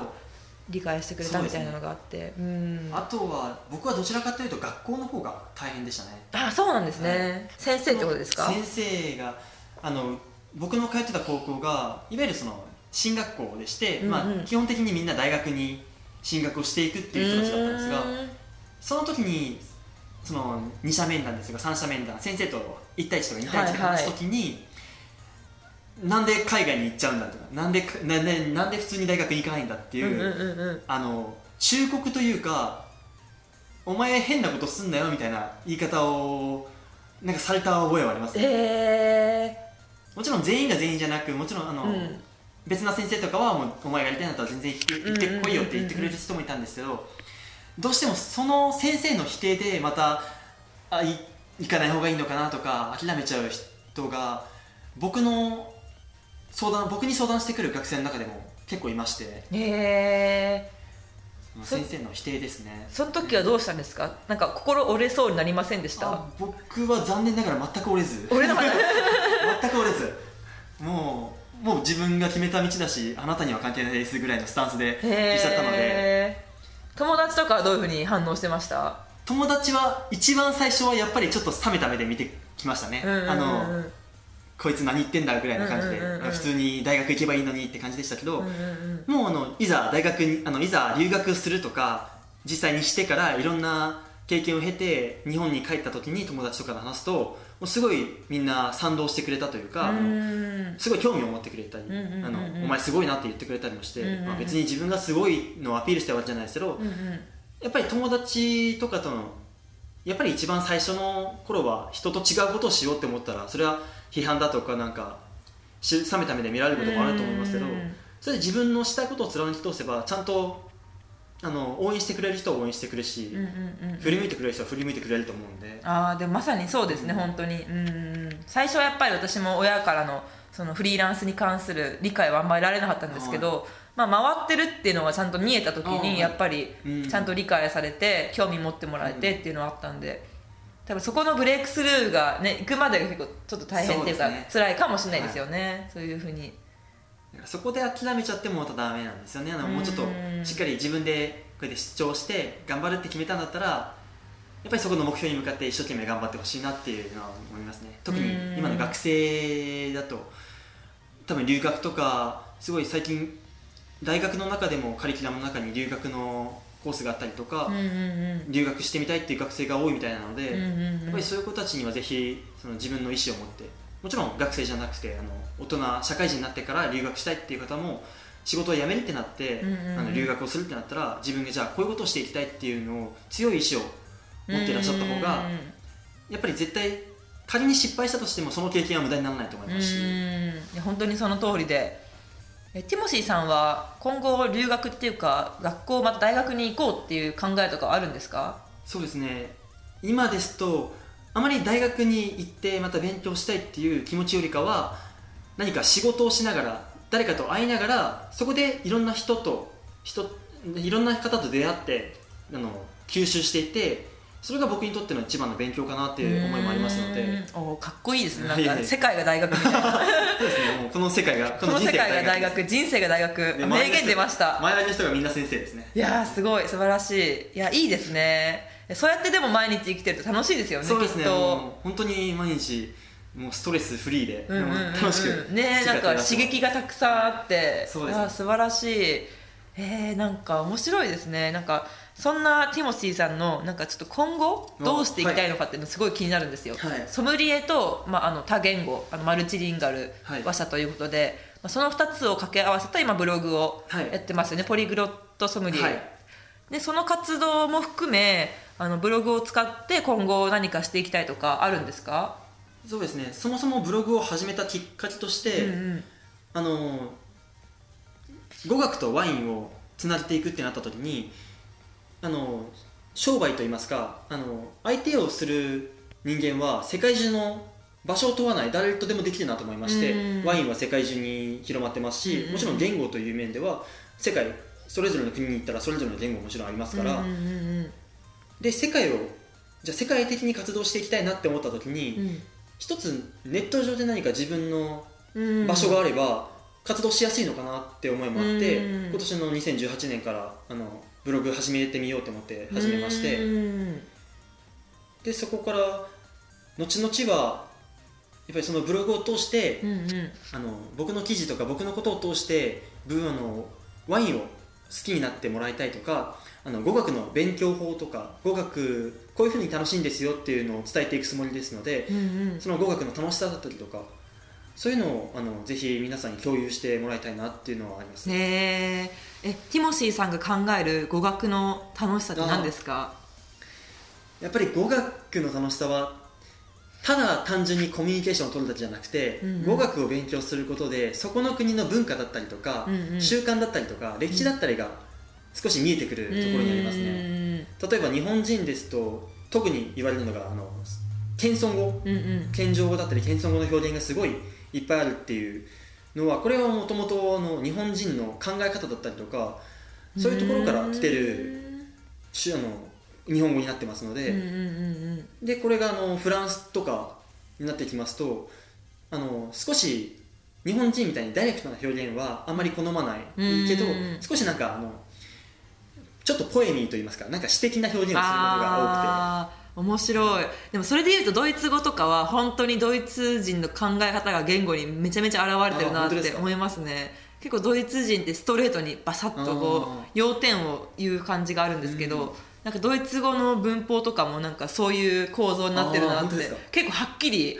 理解してくれたみたいなのがあって。うん。あとは僕はどちらかというと学校の方が大変でしたね。あそうなんですね、はい。先生ってことですか？先生があの僕の通ってた高校がいわゆるその進学校でして、うんうん。まあ、基本的にみんな大学に進学をしていくっていう人たちだったんですがその時にその2者面談ですが3者面談先生と1対1とか2対1で話す時に、なんで海外に行っちゃうんだとかなんでなんでなんで普通に大学に行かないんだっていう、うんうんうんうん。あの忠告というかお前変なことすんなよみたいな言い方をなんかされた覚えはありますね。えもちろん全員が全員じゃなくもちろんあの、うん別な先生とかはもうお前がやりたいんだったら全然行って行ってこいよって言ってくれる人もいたんですけどどうしてもその先生の否定でまたあい行かない方がいいのかなとか諦めちゃう人が僕の相談僕に相談してくる学生の中でも結構いまして。ー、えそ先生の否定ですね。ー、その時はどうしたんですか？なんか心折れそうになりませんでした？あ僕は残念ながら全く折れず。折れなかった。全く折れず。もうもう自分が決めた道だしあなたには関係ないですぐらいのスタンスで言っちゃったので。友達とかはどういうふうに反応してました？友達は一番最初はやっぱりちょっと冷めた目で見てきましたね、あのこいつ何言ってんだぐらいな感じで、普通に大学行けばいいのにって感じでしたけど、もうあのいざ大学にあのいざ留学するとか実際にしてからいろんな経験を経て日本に帰った時に友達とかと話すともうすごいみんな賛同してくれたというか、うん。すごい興味を持ってくれたり、あのお前すごいなって言ってくれたりもして、まあ、別に自分がすごいのをアピールしたわけじゃないですけど、うんうん。やっぱり友達とかとのやっぱり一番最初の頃は人と違うことをしようって思ったらそれは批判だとかなんかし冷めた目で見られることもあると思いますけどうん。それで自分のしたいことを貫き通せばちゃんとあの応援してくれる人は応援してくれるし、うんうんうん振り向いてくれる人は振り向いてくれると思うんで。ああでもまさにそうですね、本当に。うん最初はやっぱり私も親からのそのフリーランスに関する理解はあんまり得られなかったんですけど、まあ、回ってるっていうのがちゃんと見えた時はい。にやっぱりうん。ちゃんと理解されて興味持ってもらえてっていうのはあったんで。多分そこのブレイクスルーがね行くまでが結構ちょっと大変っていうかそうね。辛いかもしれないですよね、そういうふうにそこで諦めちゃってもまたダメなんですよね。あのもうちょっとうん。しっかり自分でこうやって主張して頑張るって決めたんだったらやっぱりそこの目標に向かって一生懸命頑張ってほしいなっていうのは思いますね。特にうん。今の学生だと多分留学とかすごい最近大学の中でもカリキュラムの中に留学のコースがあったりとか、うんうん留学してみたいっていう学生が多いみたいなので、うんうんうんうん。やっぱりそういう子たちにはぜひその自分の意思を持ってもちろん学生じゃなくてあの大人社会人になってから留学したいっていう方も仕事を辞めるってなって、あの留学をするってなったら自分がじゃあこういうことをしていきたいっていうのを強い意志を持っていらっしゃった方がやっぱり絶対仮に失敗したとしてもその経験は無駄にならないと思いますし、うん本当にその通りで。えティモシーさんは今後留学っていうか学校また大学に行こうっていう考えとかあるんですか？そうですね。今ですとあまり大学に行ってまた勉強したいっていう気持ちよりかは何か仕事をしながら誰かと会いながらそこでいろんな人と人いろんな方と出会ってあの吸収していってそれが僕にとっての一番の勉強かなっていう思いもありますので。うん。おかっこいいですね。なんか世界が大学みたいな。そうですね。もうこの世界がこの世界が大学人生が大学。で名言出ました。周りの人がみんな先生ですね。いやーすごい。素晴らしい。いやいいですねそうやってでも毎日生きてると楽しいですよねそうですねきっと。本当に毎日もうストレスフリーで、うんうんうんうん。楽しくねなんか刺激がたくさんあって。そうです。ね素晴らしい。えー、なんか面白いですね。なんかそんなティモシーさんのなんかちょっと今後どうしていきたいのかっていうのすごい気になるんですよ、はい。ソムリエと、まあ、あの多言語あのマルチリンガルはい。話者ということで、まあ、その2つを掛け合わせた今ブログをはい。やってますよね、ポリグロットソムリエ、はいでその活動も含めあのブログを使って今後何かしていきたいとかあるんですか、そうですね。そもそもブログを始めたきっかけとして、うんうん。あの語学とワインをつなげていくってなった時にあの商売といいますかあの相手をする人間は世界中の場所を問わない誰とでもできるなと思いまして、うんワインは世界中に広まってますし、うん。もちろん言語という面では世界それぞれの国に行ったらそれぞれの言語ももちろんありますから、うんうんうんで世界をじゃあ世界的に活動していきたいなって思った時に、うん。一つネット上で何か自分のうん場所があれば活動しやすいのかなって思いもあって、うん今年の2018年からあのブログ始めてみようと思って始めまして、うんでそこから後々はやっぱりそのブログを通して、うんうん。あの僕の記事とか僕のことを通してブあのワインを好きになってもらいたいとかあの語学の勉強法とか語学こういうふうに楽しいんですよっていうのを伝えていくつもりですので、うんうん。その語学の楽しさだったりとかそういうのをあのぜひ皆さんに共有してもらいたいなっていうのはあります、ねえ。えティモシーさんが考える語学の楽しさって何ですか？やっぱり語学の楽しさはただ単純にコミュニケーションを取るだけじゃなくて、うんうん。語学を勉強することでそこの国の文化だったりとか、うんうん。習慣だったりとか歴史だったりが少し見えてくるところにありますね。ね例えば日本人ですと特に言われるのがあの謙遜語。うんうん。謙譲語だったり謙遜語の表現がすごいいっぱいあるっていうのはこれはもともとの日本人の考え方だったりとかそういうところから来てるしあの日本語になってますので、うんうんうんでこれがあのフランスとかになってきますとあの少し日本人みたいにダイレクトな表現はあまり好まないけどうん少しなんかあのちょっとポエミーといいますかなんか詩的な表現をすることがあー面白い。でもそれでいうとドイツ語とかは本当にドイツ人の考え方が言語にめちゃめちゃ現れてるなって思いますね。結構ドイツ人ってストレートにバサッとこあう要点を言う感じがあるんですけど、なんかドイツ語の文法とかもなんかそういう構造になってるなって結構はっきり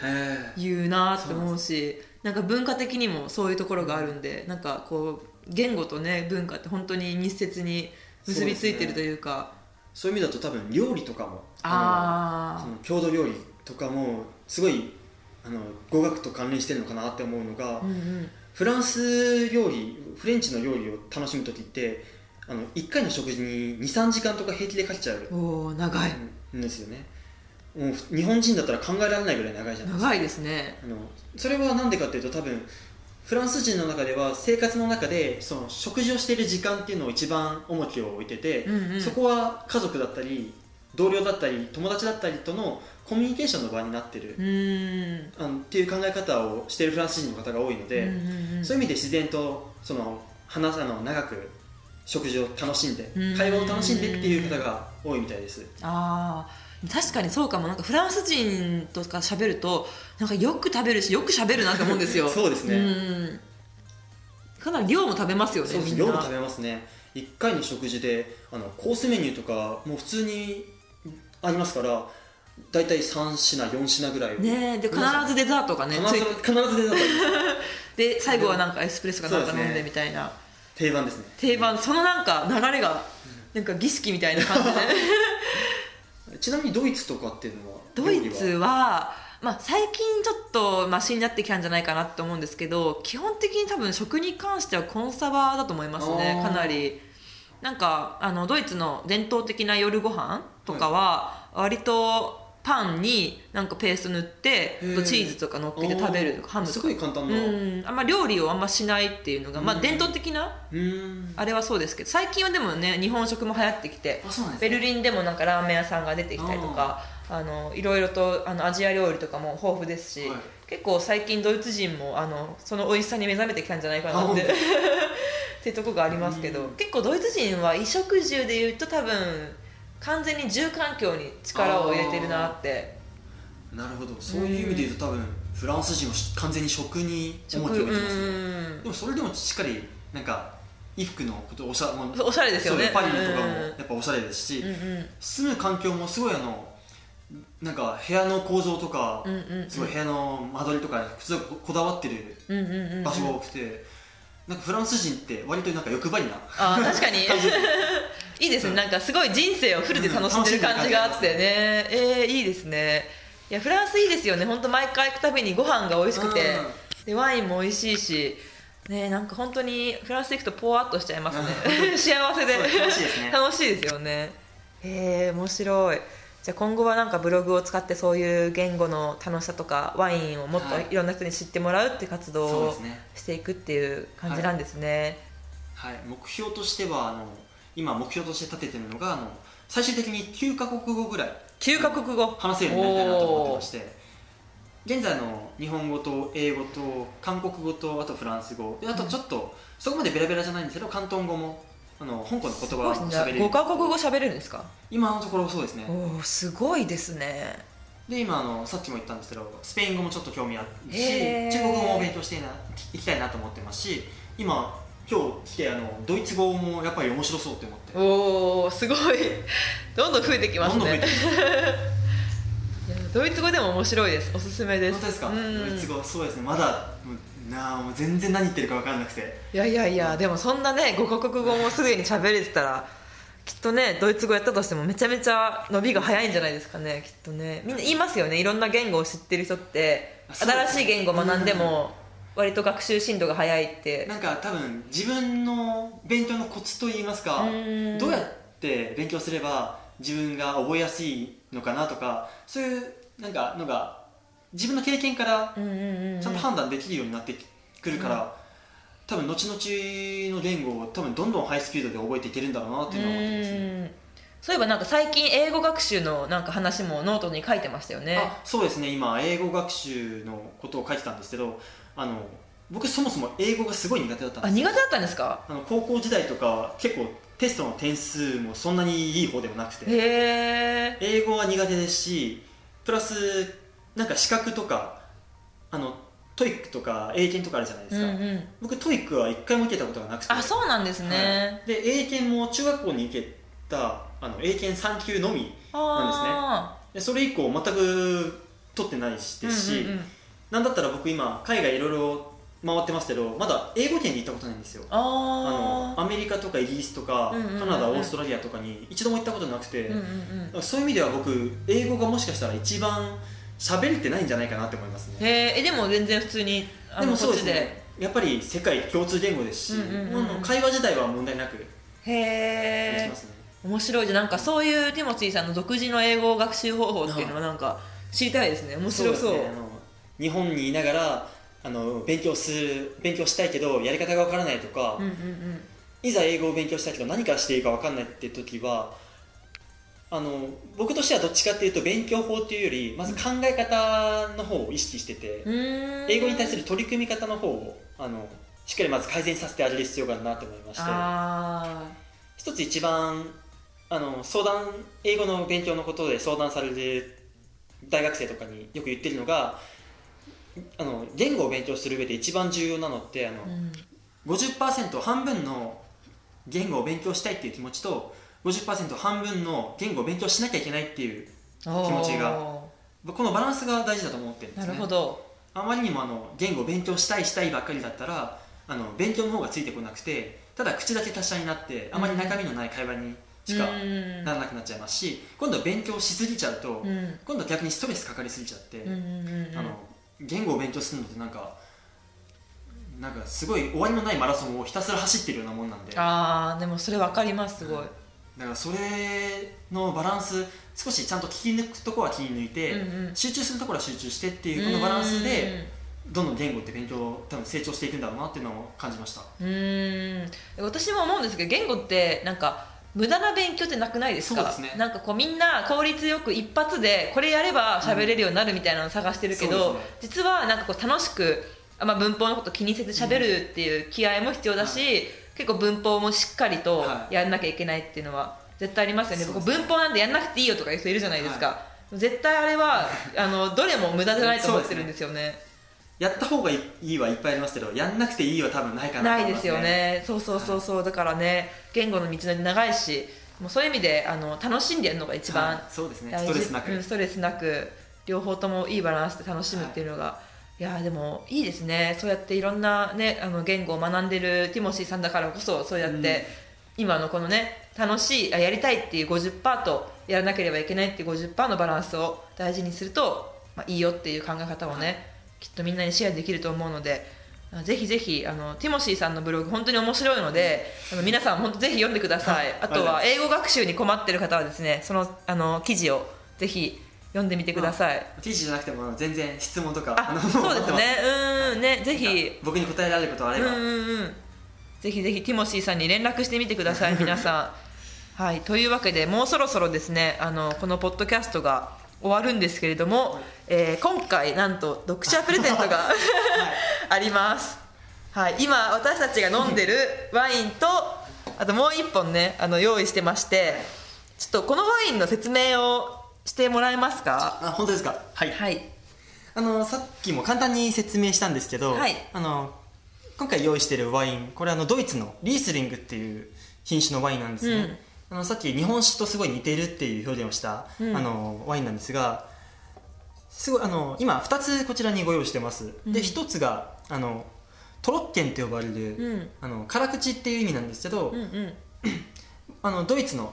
言うなって思うしなんか文化的にもそういうところがあるんでなんかこう言語とね文化って本当に密接に結びついてるというか。そういう意味だと多分料理とかものあその郷土料理とかもすごいあの語学と関連してるのかなって思うのが、あうんうん。フランス料理フレンチの料理を楽しむ時ってあの1回の食事に23時間とか平気でかけちゃう。おお長い。んですよね。もう日本人だったら考えられないぐらい長いじゃないですか。長いですね。あのそれは何でかっていうと多分フランス人の中では生活の中でその食事をしている時間っていうのを一番重きを置いてて、うんうん。そこは家族だったり同僚だったり友達だったりとのコミュニケーションの場になってる、うーん。あのっていう考え方をしているフランス人の方が多いので、うんうんうん。そういう意味で自然とその話あの長く食事を楽しんでうん。会話を楽しんでっていう方が多いみたいです。あー。確かにそうかも。なんかフランス人とか喋るとなんかよく食べるしよく喋るなって思うんですよ。そうですね。うん。かなり量も食べますよねそうですみんな。量も食べますね。1回の食事であのコースメニューとかもう普通にありますから大体3品4品ぐらい。ねで必ずデザートがね必ず必ずデザート で最後はなんかエスプレッソかなんか飲んでみたいな、定番ですね。定番。そのなんか流れがなんか儀式みたいな感じで。ちなみにドイツとかっていうのはドイツは、まあ、最近ちょっとマシになってきたんじゃないかなって思うんですけど基本的に多分食に関してはコンサバだと思いますね。かなり。なんかあのドイツの伝統的な夜ご飯とかは割とパンになんかペースト塗ってチーズとか乗っけて食べるとかハムとか。すごい簡単なうん。あんま料理をあんましないっていうのが、まあ、うん。伝統的なあれはそうですけど最近はでもね日本食も流行ってきてね。ベルリンでもなんかラーメン屋さんが出てきたりとかあのいろいろとあのアジア料理とかも豊富ですし、はい。結構最近ドイツ人もあのその美味しさに目覚めてきたんじゃないかなって っていうところがありますけど、うん。結構ドイツ人は衣食住でいうと多分完全に住環境に力を入れてるなって。なるほど。そういう意味で言うと多分フランス人はし完全に食に重食きを置いてますね。うん。でもそれでもしっかりなんか衣服のことおしゃおしゃれですよね。パリとかもうん。やっぱおしゃれですし、うんうん。住む環境もすごいあのなんか部屋の構造とか、うんうんうん。すごい部屋の間取りとか普通ここだわってるうんうんうんうん。場所が多くて、なんかフランス人って割となんか欲張りなあー確かに いいですね、なんかすごい人生をフルで楽しんでる感じがあってね、えー、いいですね。いやフランスいいですよね。本当毎回行くたびにご飯が美味しくて、でワインも美味しいし。ねなんか本当にフランス行くとポワっとしちゃいますね。幸せで。楽しいですね。楽しいですよね。へえ面白い。じゃあ今後はなんかブログを使ってそういう言語の楽しさとかワインをもっとはい。いろんな人に知ってもらうって活動をしていくっていう感じなんですね、はい、目標としてはあの今目標として立ててるのがあの最終的に9カ国語ぐらい9カ国語？話せるようになりたいなと思ってまして現在の日本語と英語と韓国語とあとフランス語。であとちょっと、そこまでベラベラじゃないんですけど広東語もあの香港の言葉を喋れる。5カ国語喋れるんですか？今のところそうですね。おおすごいですね。で今あのさっきも言ったんですけどスペイン語もちょっと興味あるし中国語も勉強していきたいなと思ってますし今今日来てあのドイツ語もやっぱり面白そうって思って。おおすごい。どんどん増えてきますね。どんどん増えてき いやドイツ語でも面白いです。おすすめです。本当ですか、うん。ドイツ語そうですね。まだなあもう全然何言ってるか分かんなくて。いやいやいやでもそんなね5カ国語もすでに喋れてたらきっとねドイツ語やったとしてもめちゃめちゃ伸びが早いんじゃないですかねきっとね。みんな言いますよね。いろんな言語を知ってる人って。新しい言語を学んでも割と学習進度が早いって。なんか多分自分の勉強のコツといいますかうん。どうやって勉強すれば自分が覚えやすいのかなとかそういうなんかのが自分の経験からちゃんと判断できるようになってくるから、多分後々の言語を多分どんどんハイスピードで覚えていけるんだろうなっていうのは思ってますね。うん。そういえばなんか最近英語学習のなんか話もノートに書いてましたよね。あそうですね。今英語学習のことを書いてたんですけどあの僕そもそも英語がすごい苦手だったんですあ苦手だったんですか？あの高校時代とかは結構テストの点数もそんなにいい方でもなくて。へえ。英語は苦手ですしプラスなんか資格とかあの TOEICとか英検とかあるじゃないでうんすか、うん僕 TOEICは一回も受けたことがなくて。あそうなんですね、はい。で英検も中学校に受けたあの英検3級のみあでそれ以降全く取ってないですし、うんうんうんなんだったら僕今海外いろいろ回ってますけどまだ英語圏に行ったことないんですよ。ああのアメリカとかイギリスとか、うんうんうんうん。カナダオーストラリアとかに一度も行ったことなくて、ーうんうんうん。そういう意味では僕英語がもしかしたら一番喋れてないんじゃないかなって思いますね。えでも全然普通にあでもそうでですね。やっぱり世界共通言語ですし、うんうんうん。会話自体は問題なくへえね、面白い。じゃんなんかそういうティモチーさんの独自の英語学習方法っていうのはなんか知りたいですね。面白そうですね。あの日本にいながらあの勉強する勉強したいけどやり方がわからないとか、うんうんうん。いざ英語を勉強したいけど何からしていいかわかんないって時はあの僕としてはどっちかっていうと勉強法っていうよりまず考え方の方を意識してて、うーん。英語に対する取り組み方の方をあのしっかりまず改善させてあげる必要があるなと思いまして。あ一つ一番あの相談英語の勉強のことで相談される大学生とかによく言ってるのがあの言語を勉強する上で一番重要なのってあの、ーうん50%半分の言語を勉強したいっていう気持ちと50%半分の言語を勉強しなきゃいけないっていう気持ちがおこのバランスが大事だと思ってるんですね。るほど。あまりにもあの言語を勉強したいしたいばっかりだったらあの勉強の方がついてこなくてただ口だけ達者になってあまり中身のない会話にしかうん。ならなくなっちゃいますし今度は勉強しすぎちゃうと、うん。今度は逆にストレスかかりすぎちゃって、あの言語を勉強するのってなんかなんかすごい終わりのないマラソンをひたすら走ってるようなもんなんで。だかあーでもそれ分かりますすごい、らそれのバランス少しちゃんと聞き抜くところは聞き抜いて、うんうん。集中するところは集中してっていうこのバランスでどんどん言語って勉強多分成長していくんだろうなっていうのを感じました。うんうん。私も思うんですけど言語ってなんか無駄な勉強ってなくないですか？ね。なんかこうみんな効率よく一発でこれやれば喋れるようになるみたいなのを探してるけど、うんね。実はなんかこう楽しく、あまあ、文法のこと気にせず喋るっていう気合も必要だし、結構文法もしっかりとはい。やんなきゃいけないっていうのは絶対ありますよね、文法なんてやんなくていいよとかいう人いるじゃないですか、絶対あれはあのどれも無駄じゃないと思ってるんですよねやった方がいいはいっぱいありますけどやんなくていいは多分ないかなと思いますないですよね。そうそうそうそう。だからね言語の道のり長いしもうそういう意味であの楽しんでやるのが一番はい。そうですね。ストレスなく、うんストレスなく両方ともいいバランスで楽しむっていうのが、い、やーでもいいですね。そうやっていろんな、ね、あの言語を学んでるティモシーさんだからこそそうやって、うん。今のこのね楽しいあやりたいっていう50%とやらなければいけないっていう50%のバランスを大事にすると、まあ、いいよっていう考え方をね、はいきっとみんなにシェアできると思うのであぜひぜひあのティモシーさんのブログ本当に面白いのであの皆さん本当ぜひ読んでください、はい。あとは英語学習に困ってる方はですねそのあの記事をぜひ読んでみてください、T じゃなくても全然質問とかあのそうですね。うんねぜひ。僕に答えられることあれば、うんうんうん。ぜひぜひティモシーさんに連絡してみてください皆さん。はい。というわけでもうそろそろですねあのこのポッドキャストが終わるんですけれども、えー今回なんと読者プレゼントが あります、はい、今私たちが飲んでるワインとあともう一本ねあの用意してましてちょっとこのワインの説明をしてもらえますか？あ本当ですか？はい。はい。あのさっきも簡単に説明したんですけど、はい。あの今回用意しているワインこれあのドイツのリースリングっていう品種のワインなんですね、あのさっき日本酒とすごい似てるっていう表現をした、うん。あのワインなんですがすごいあの今2つこちらにご用意してます、うん。で1つがあのトロッケンと呼ばれる、うん。あの辛口っていう意味なんですけど、うんうん。あのドイツの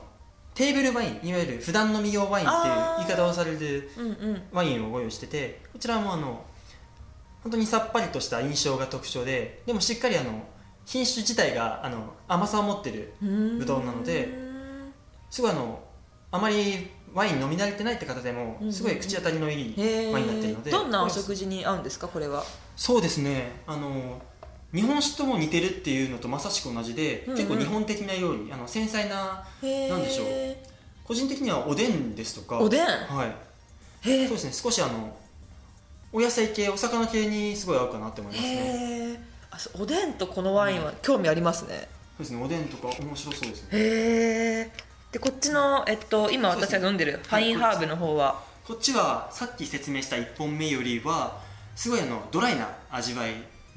テーブルワインいわゆる普段飲み用ワインっていう言い方をされるワインをご用意しててこちらもあの本当にさっぱりとした印象が特徴ででもしっかりあの品種自体があの甘さを持ってるうん。ぶどうなのですごいあのあまりワイン飲み慣れてないって方でもうんすごい口当たりのいいワインになってるのでどんなお食事に合うんですかこれは？そうですね。あの日本酒とも似てるっていうのとまさしく同じで、うんうん。結構日本的な料理あの繊細ななんでしょう。個人的にはおでんですとか。おでん？はい。へそうですね。少しあのお野菜系お魚系にすごい合うかなって思いますね。あおでんとこのワインは興味ありますね、そうですね。おでんとか面白そうですね。へえでこっちの、えっと、今私が飲んでるファインハーブの方は？こっちはさっき説明した1本目よりはすごいあのドライな味わい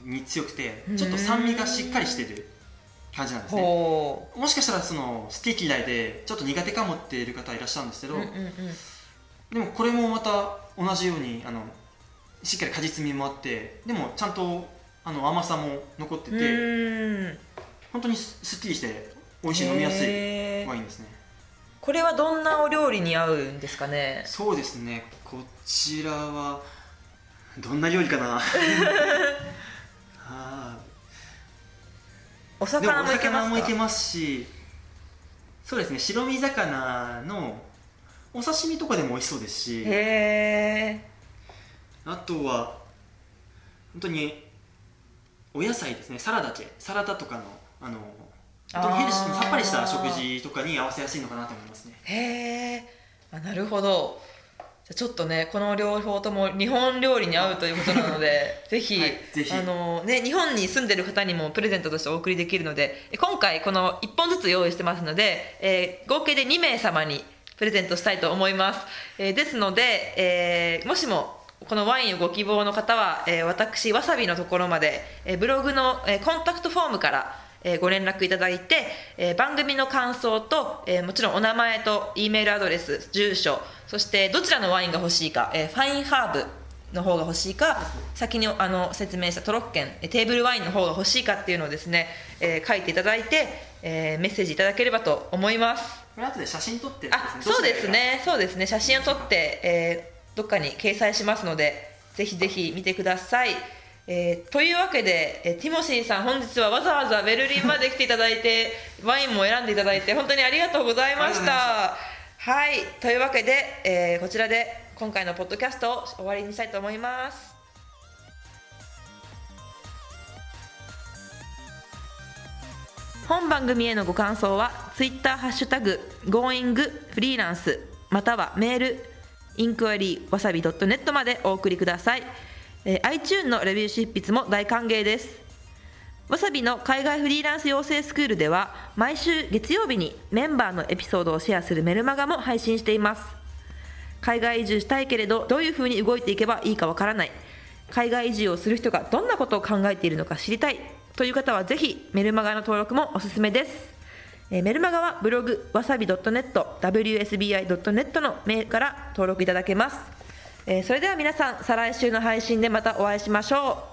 に強くてちょっと酸味がしっかりしてる感じなんですね。ほもしかしたらその好き嫌いでちょっと苦手かもっている方いらっしゃるんですけど、ううんうんうん。でもこれもまた同じようにあのしっかり果実味もあってでもちゃんとあの甘さも残ってうて本当にすすっきりして美味しい飲みやすいワインですねこれはどんなお料理に合うんですかね？そうですね。こちらはどんな料理かな？あお魚もいけ魚ますか？もいけますしそうですね。白身魚のお刺身とかでも美味しそうですし。あとは本当にお野菜ですね。サラダ系。サラダとかのあのヘルシー。さっぱりした食事とかに合わせやすいのかなと思いますねへえあなるほど。じゃあちょっとねこの両方とも日本料理に合うということなので ぜひ,、はいぜひ。あのね、日本に住んでる方にもプレゼントとしてお送りできるのでえ今回この1本ずつ用意してますので、えー合計で2名様にプレゼントしたいと思います、えーですので、えーもしもこのワインをご希望の方は、えー私わさびのところまで、えーブログの、えーコンタクトフォームから、えーご連絡いただいて、えー番組の感想と、えーもちろんお名前と E メールアドレス住所そしてどちらのワインが欲しいか、えーファインハーブの方が欲しいか先にあの説明したトロッケンえーテーブルワインの方が欲しいかっていうのをですね、えー書いていただいて、えーメッセージいただければと思います。これ後で写真撮ってあそうですね。そうですね。写真を撮って、えーどっかに掲載しますのでぜひぜひ見てください、えーというわけで、えーティモシーさん本日はわざわざベルリンまで来ていただいて ワインも選んでいただいて本当にありがとうございました。はいというわけで、えーこちらで今回のポッドキャストを終わりにしたいと思います。本番組へのご感想はツイッターハッシュタグ Going フリーランスまたはメールインクワリーわさび .net までお送りください、えー iTune のレビュー執筆も大歓迎です。わさびの海外フリーランス養成スクールでは毎週月曜日にメンバーのエピソードをシェアするメルマガも配信しています。海外移住したいけれどどういうふうに動いていけばいいかわからない。海外移住をする人がどんなことを考えているのか知りたい。という方はぜひメルマガの登録もおすすめです。えーメルマガはブログわさび .net wsbi.net のメールから登録いただけます、えーそれでは皆さん再来週の配信でまたお会いしましょう。